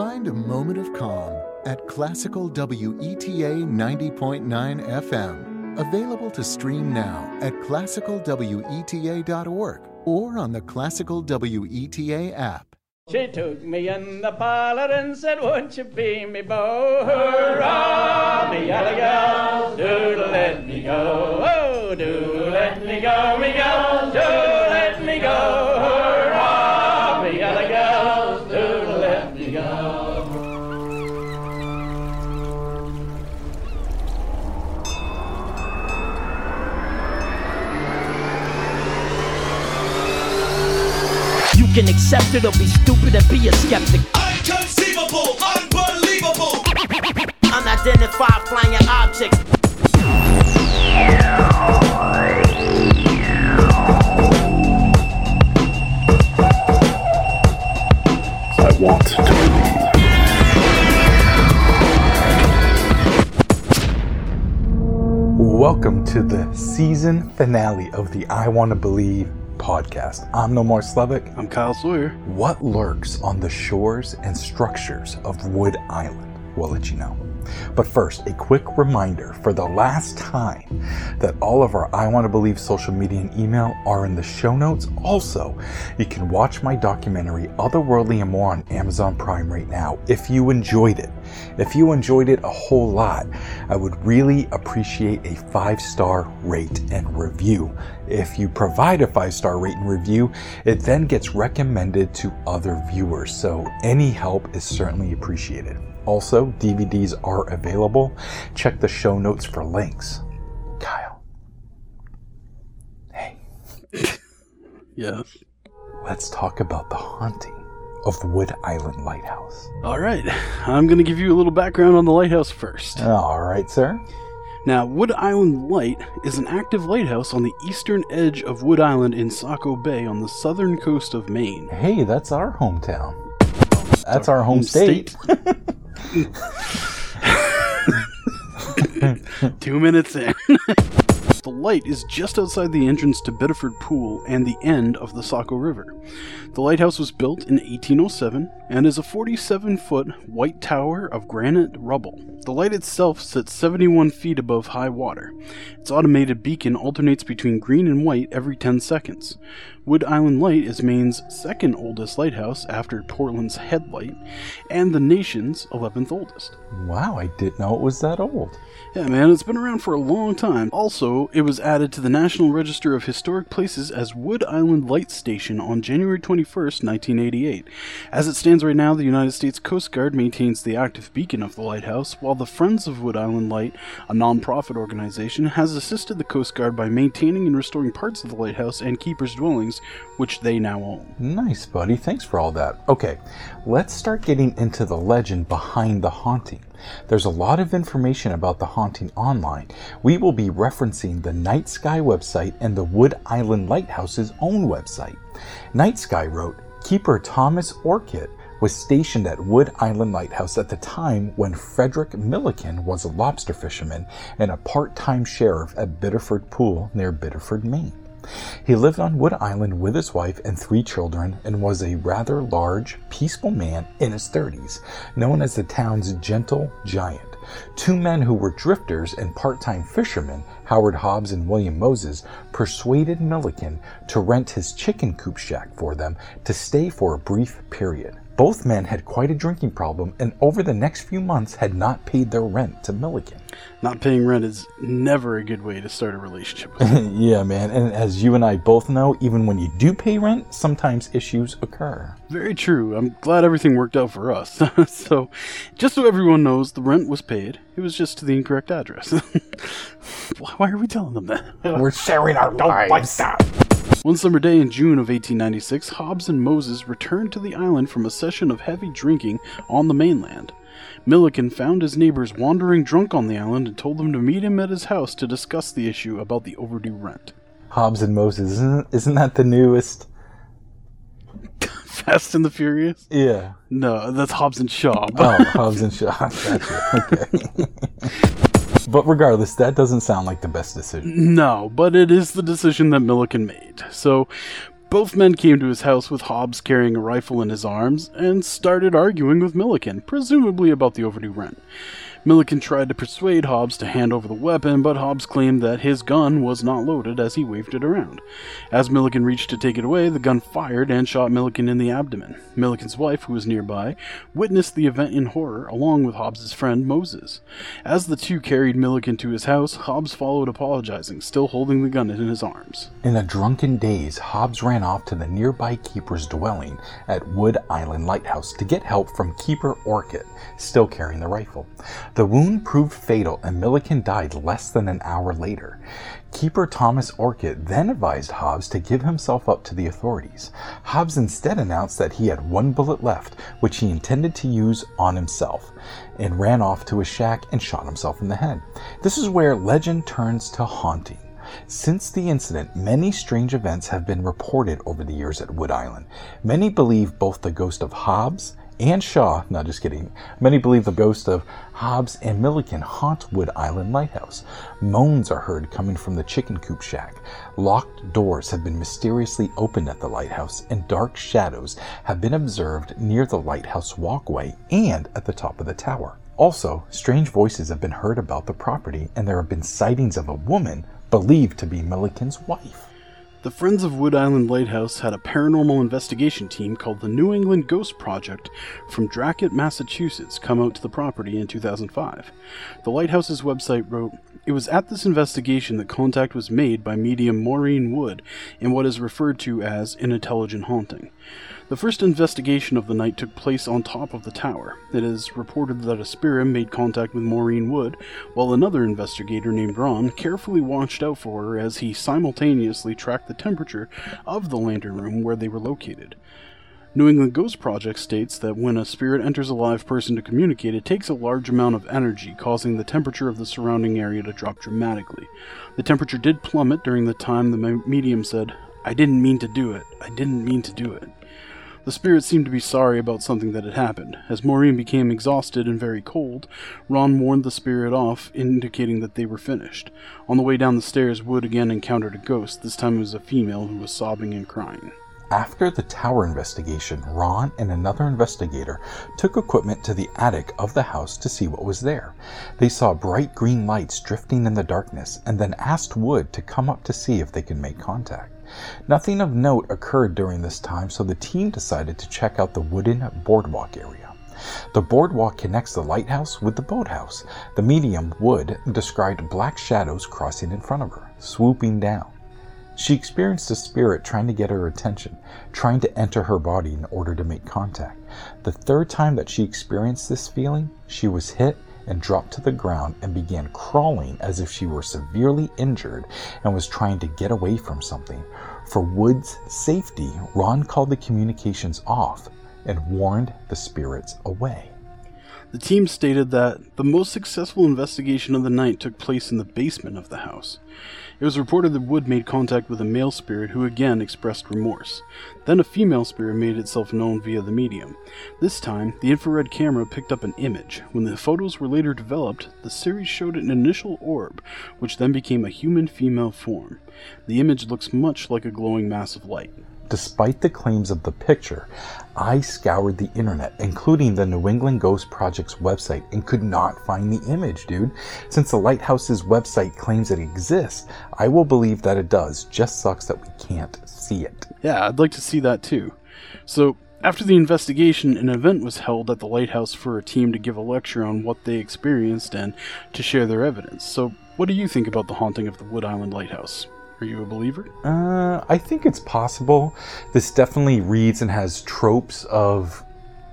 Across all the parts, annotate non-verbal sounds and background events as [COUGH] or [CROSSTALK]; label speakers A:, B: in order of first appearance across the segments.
A: Find a moment of calm at Classical WETA 90.9 FM. Available to stream now at classicalweta.org or on the Classical WETA app.
B: She took me in the parlor and said, Won't you be me beau? Hurrah, me yellow gal, do let me go. Oh, do let me go, me gal,
C: can accept it or be stupid and be a skeptic.
D: Inconceivable, unbelievable.
C: Unidentified flying objects.
E: I want to believe. Welcome to the season finale of the I Want to Believe podcast. I'm Nomar Slevik.
F: I'm Kyle Sawyer.
E: What lurks on the shores and structures of Wood Island? We'll let you know. But first, a quick reminder for the last time that all of our I Want to Believe social media and email are in the show notes. Also, you can watch my documentary Otherworldly and More on Amazon Prime right now if you enjoyed it. If you enjoyed it a whole lot, I would really appreciate a five star rate and review. If you provide a five star rate and review, it then gets recommended to other viewers. So any help is certainly appreciated. Also, DVDs are available. Check the show notes for links. Kyle. Hey, [LAUGHS]
F: Yeah.
E: let's talk about the haunting of Wood Island Lighthouse.
F: All right. I'm going to give you a little background on the lighthouse first.
E: All right, sir.
F: Now, Wood Island Light is an active lighthouse on the eastern edge of Wood Island in Saco Bay on the southern coast of Maine.
E: Hey, that's our hometown. That's our home state. [LAUGHS]
F: Two minutes in. [LAUGHS] the light is just outside the entrance to Biddeford Pool and the end of the Saco River. The lighthouse was built in 1807 and is a 47 foot white tower of granite rubble. The light itself sits 71 feet above high water. Its automated beacon alternates between green and white every 10 seconds. Wood Island Light is Maine's second oldest lighthouse after Portland's Headlight and the nation's 11th oldest.
E: Wow, I didn't know it was that old.
F: Yeah, man, it's been around for a long time. Also, it was added to the National Register of Historic Places as Wood Island Light Station on January 21st, 1988. As it stands right now, the United States Coast Guard maintains the active beacon of the lighthouse, while the Friends of Wood Island Light, a non-profit organization, has assisted the Coast Guard by maintaining and restoring parts of the lighthouse and keepers' dwellings, which they now own.
E: Nice, buddy. Thanks for all that. Okay, let's start getting into the legend behind the haunting. There's a lot of information about the haunting online. We will be referencing the Night Sky website and the Wood Island Lighthouse's own website. Night Sky wrote, Keeper Thomas Orcutt was stationed at Wood Island Lighthouse at the time when Frederick Milliken was a lobster fisherman and a part time sheriff at Biddeford Pool near Biddeford, Maine. He lived on Wood Island with his wife and three children and was a rather large, peaceful man in his 30s, known as the town's gentle giant. Two men who were drifters and part time fishermen, Howard Hobbs and William Moses, persuaded Milliken to rent his chicken coop shack for them to stay for a brief period. Both men had quite a drinking problem and over the next few months had not paid their rent to Milliken.
F: Not paying rent is never a good way to start a relationship with [LAUGHS]
E: yeah, man, and as you and I both know, even when you do pay rent, sometimes issues occur.
F: Very true. I'm glad everything worked out for us. [LAUGHS] so, just so everyone knows, the rent was paid. It was just to the incorrect address. [LAUGHS] Why are we telling them that?
E: We're sharing our lives.
F: One summer day in June of 1896, Hobbs and Moses returned to the island from a session of heavy drinking on the mainland. Milliken found his neighbors wandering drunk on the island and told them to meet him at his house to discuss the issue about the overdue rent.
E: Hobbs and Moses, isn't, isn't that the newest? [LAUGHS]
F: Fast and the Furious?
E: Yeah.
F: No, that's Hobbs and Shaw.
E: Oh, [LAUGHS] Hobbs and Shaw. [LAUGHS] Gotcha. Okay. But regardless, that doesn't sound like the best decision.
F: No, but it is the decision that Milliken made. So, Both men came to his house with Hobbs carrying a rifle in his arms and started arguing with Milliken, presumably about the overdue rent. Milliken tried to persuade Hobbs to hand over the weapon, but Hobbs claimed that his gun was not loaded as he waved it around. As Milliken reached to take it away, the gun fired and shot Milliken in the abdomen. Milliken's wife, who was nearby, witnessed the event in horror along with Hobbs's friend Moses. As the two carried Milliken to his house, Hobbs followed apologizing, still holding the gun in his arms.
E: In a drunken daze, Hobbs ran off to the nearby keeper's dwelling at Wood Island Lighthouse to get help from Keeper Orcutt, still carrying the rifle. The wound proved fatal and Milliken died less than an hour later. Keeper Thomas Orcutt then advised Hobbs to give himself up to the authorities. Hobbs instead announced that he had one bullet left, which he intended to use on himself, and ran off to his shack and shot himself in the head. This is where legend turns to haunting. Since the incident, many strange events have been reported over the years at Wood Island. Many believe both the ghost of Hobbs and Shaw, not just kidding, many believe the ghost of Hobbs and Milliken haunt Wood Island Lighthouse. Moans are heard coming from the chicken coop shack. Locked doors have been mysteriously opened at the lighthouse, and dark shadows have been observed near the lighthouse walkway and at the top of the tower. Also, strange voices have been heard about the property, and there have been sightings of a woman believed to be Milliken's wife.
F: The Friends of Wood Island Lighthouse had a paranormal investigation team called the New England Ghost Project from Dracut, Massachusetts, come out to the property in 2005. The lighthouse's website wrote, It was at this investigation that contact was made by medium Maureen Wood in what is referred to as an intelligent haunting. The first investigation of the night took place on top of the tower. It is reported that a spirit made contact with Maureen Wood, while another investigator named Ron carefully watched out for her as he simultaneously tracked the temperature of the lantern room where they were located. New England Ghost Project states that when a spirit enters a live person to communicate, it takes a large amount of energy, causing the temperature of the surrounding area to drop dramatically. The temperature did plummet during the time the medium said, I didn't mean to do it. I didn't mean to do it. The spirit seemed to be sorry about something that had happened. As Maureen became exhausted and very cold, Ron warned the spirit off, indicating that they were finished. On the way down the stairs, Wood again encountered a ghost. This time it was a female who was sobbing and crying.
E: After the tower investigation, Ron and another investigator took equipment to the attic of the house to see what was there. They saw bright green lights drifting in the darkness and then asked Wood to come up to see if they could make contact. Nothing of note occurred during this time, so the team decided to check out the wooden boardwalk area. The boardwalk connects the lighthouse with the boathouse. The medium, Wood, described black shadows crossing in front of her, swooping down. She experienced a spirit trying to get her attention, trying to enter her body in order to make contact. The third time that she experienced this feeling, she was hit and dropped to the ground and began crawling as if she were severely injured and was trying to get away from something. For Wood's safety, Ron called the communications off and warned the spirits away.
F: The team stated that the most successful investigation of the night took place in the basement of the house. It was reported that Wood made contact with a male spirit who again expressed remorse. Then a female spirit made itself known via the medium. This time, the infrared camera picked up an image. When the photos were later developed, the series showed an initial orb, which then became a human female form. The image looks much like a glowing mass of light.
E: Despite the claims of the picture, I scoured the internet, including the New England Ghost Project's website, and could not find the image, dude. Since the lighthouse's website claims it exists, I will believe that it does. Just sucks that we can't see it.
F: Yeah, I'd like to see that too. So, after the investigation, an event was held at the lighthouse for a team to give a lecture on what they experienced and to share their evidence. So, what do you think about the haunting of the Wood Island Lighthouse? Are you a believer?
E: Uh, I think it's possible. This definitely reads and has tropes of,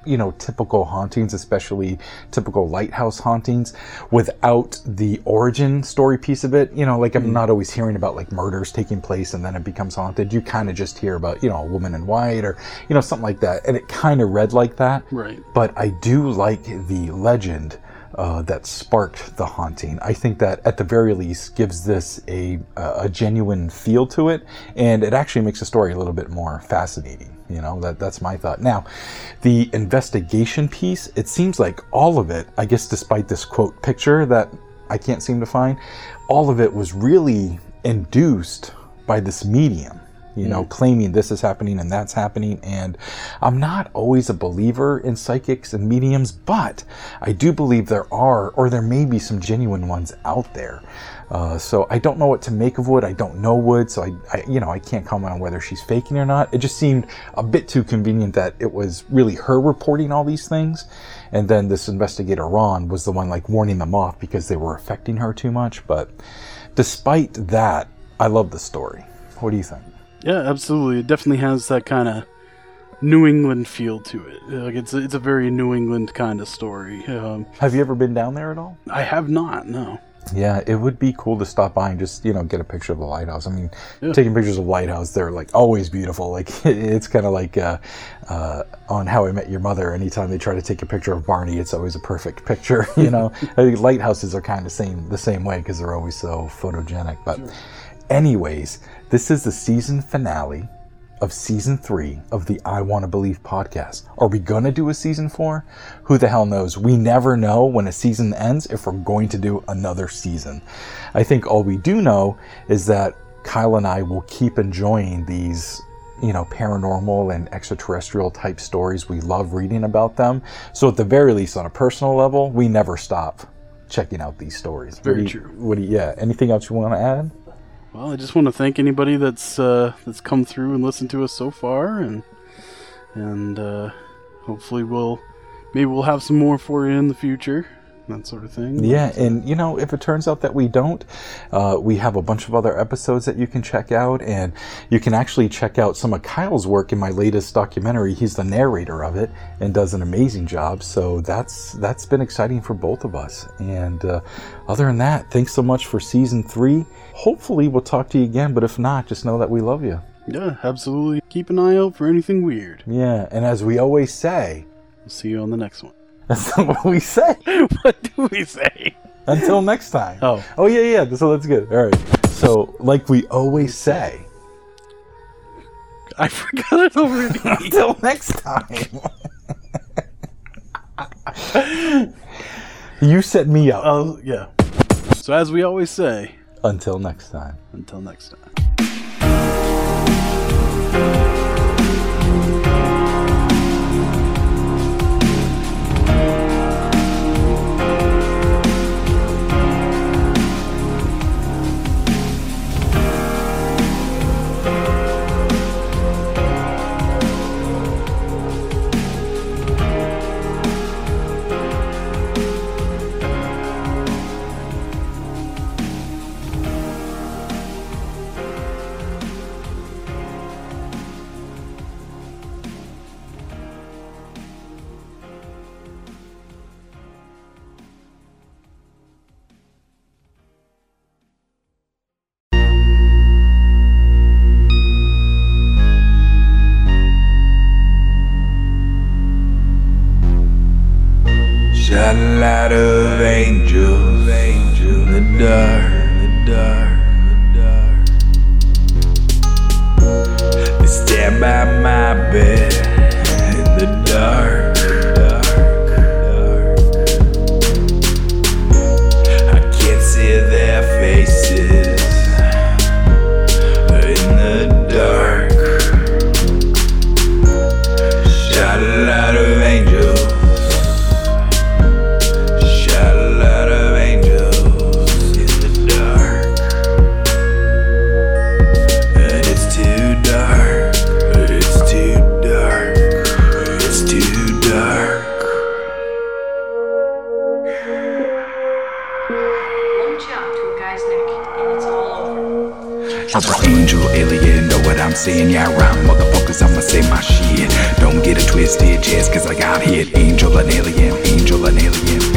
E: you know, typical hauntings, especially typical lighthouse hauntings, without the origin story piece of it. You know, like I'm not always hearing about like murders taking place and then it becomes haunted. You kind of just hear about, you know, a woman in white or, you know, something like that. And it kind of read like that.
F: Right.
E: But I do like the legend uh, that sparked the haunting. I think that at the very least gives this a, a genuine feel to it, and it actually makes the story a little bit more fascinating. You know, that, that's my thought. Now, the investigation piece, it seems like all of it, I guess despite this quote picture that I can't seem to find, all of it was really induced by this medium you know, claiming this is happening and that's happening. And I'm not always a believer in psychics and mediums, but I do believe there are, or there may be some genuine ones out there. Uh, so I don't know what to make of Wood. I don't know Wood, so I, I, you know, I can't comment on whether she's faking or not. It just seemed a bit too convenient that it was really her reporting all these things, and then this investigator Ron was the one like warning them off because they were affecting her too much. But despite that, I love the story. What do you think?
F: Yeah, absolutely. It definitely has that kind of New England feel to it. Like it's it's a very New England kind of story. Um,
E: Have you ever been down there at all?
F: I have not. No.
E: Yeah, it would be cool to stop by and just you know get a picture of the lighthouse. I mean, taking pictures of lighthouse, they're like always beautiful. Like [LAUGHS] it's kind of like uh, uh, on How I Met Your Mother. Anytime they try to take a picture of Barney, it's always a perfect picture. [LAUGHS] You know, [LAUGHS] I think lighthouses are kind of same the same way because they're always so photogenic. But, anyways, this is the season finale of season three of the I Want to Believe podcast. Are we going to do a season four? Who the hell knows? We never know when a season ends if we're going to do another season. I think all we do know is that Kyle and I will keep enjoying these. You know, paranormal and extraterrestrial type stories. We love reading about them. So, at the very least, on a personal level, we never stop checking out these stories.
F: Very
E: What you-
F: true.
E: What do you, yeah. Anything else you want to add?
F: Well, I just want to thank anybody that's uh, that's come through and listened to us so far, and and uh, hopefully we'll maybe we'll have some more for you in the future, that sort of thing.
E: Yeah, and you know, if it turns out that we don't, uh, we have a bunch of other episodes that you can check out, and you can actually check out some of Kyle's work in my latest documentary. He's the narrator of it and does an amazing job. So that's that's been exciting for both of us. And uh, other than that, thanks so much for season three. Hopefully, we'll talk to you again. But if not, just know that we love you.
F: Yeah, absolutely. Keep an eye out for anything weird.
E: Yeah, and as we always say,
F: We'll see you on the next one.
E: That's not [LAUGHS] what we say. [LAUGHS]
F: what do we say?
E: Until next time.
F: Oh.
E: Oh yeah, yeah. So that's good. All right. So, like we always say.
F: I forgot it already. [LAUGHS]
E: Until next time. you set me up.
F: Oh yeah. So as we always say,
E: Until next time.
F: until next time.
G: An angel, alien, know what I'm saying? Yeah, right, motherfuckers, I'ma say my shit. Don't get it twisted, just cause I got hit. Angel and alien, angel and alien,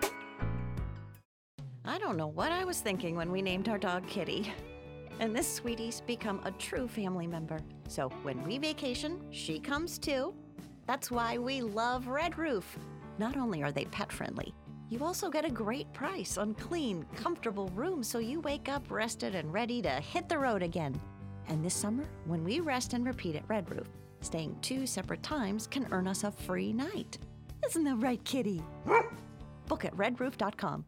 H: I don't know what I was thinking when we named our dog Kitty. And this sweetie's become a true family member. So when we vacation, she comes too. That's why we love Red Roof. Not only are they pet friendly, you also get a great price on clean, comfortable rooms so you wake up rested and ready to hit the road again. And this summer, when we rest and repeat at Red Roof, staying two separate times can earn us a free night. Isn't that right, Kitty? [LAUGHS] Book at redroof.com.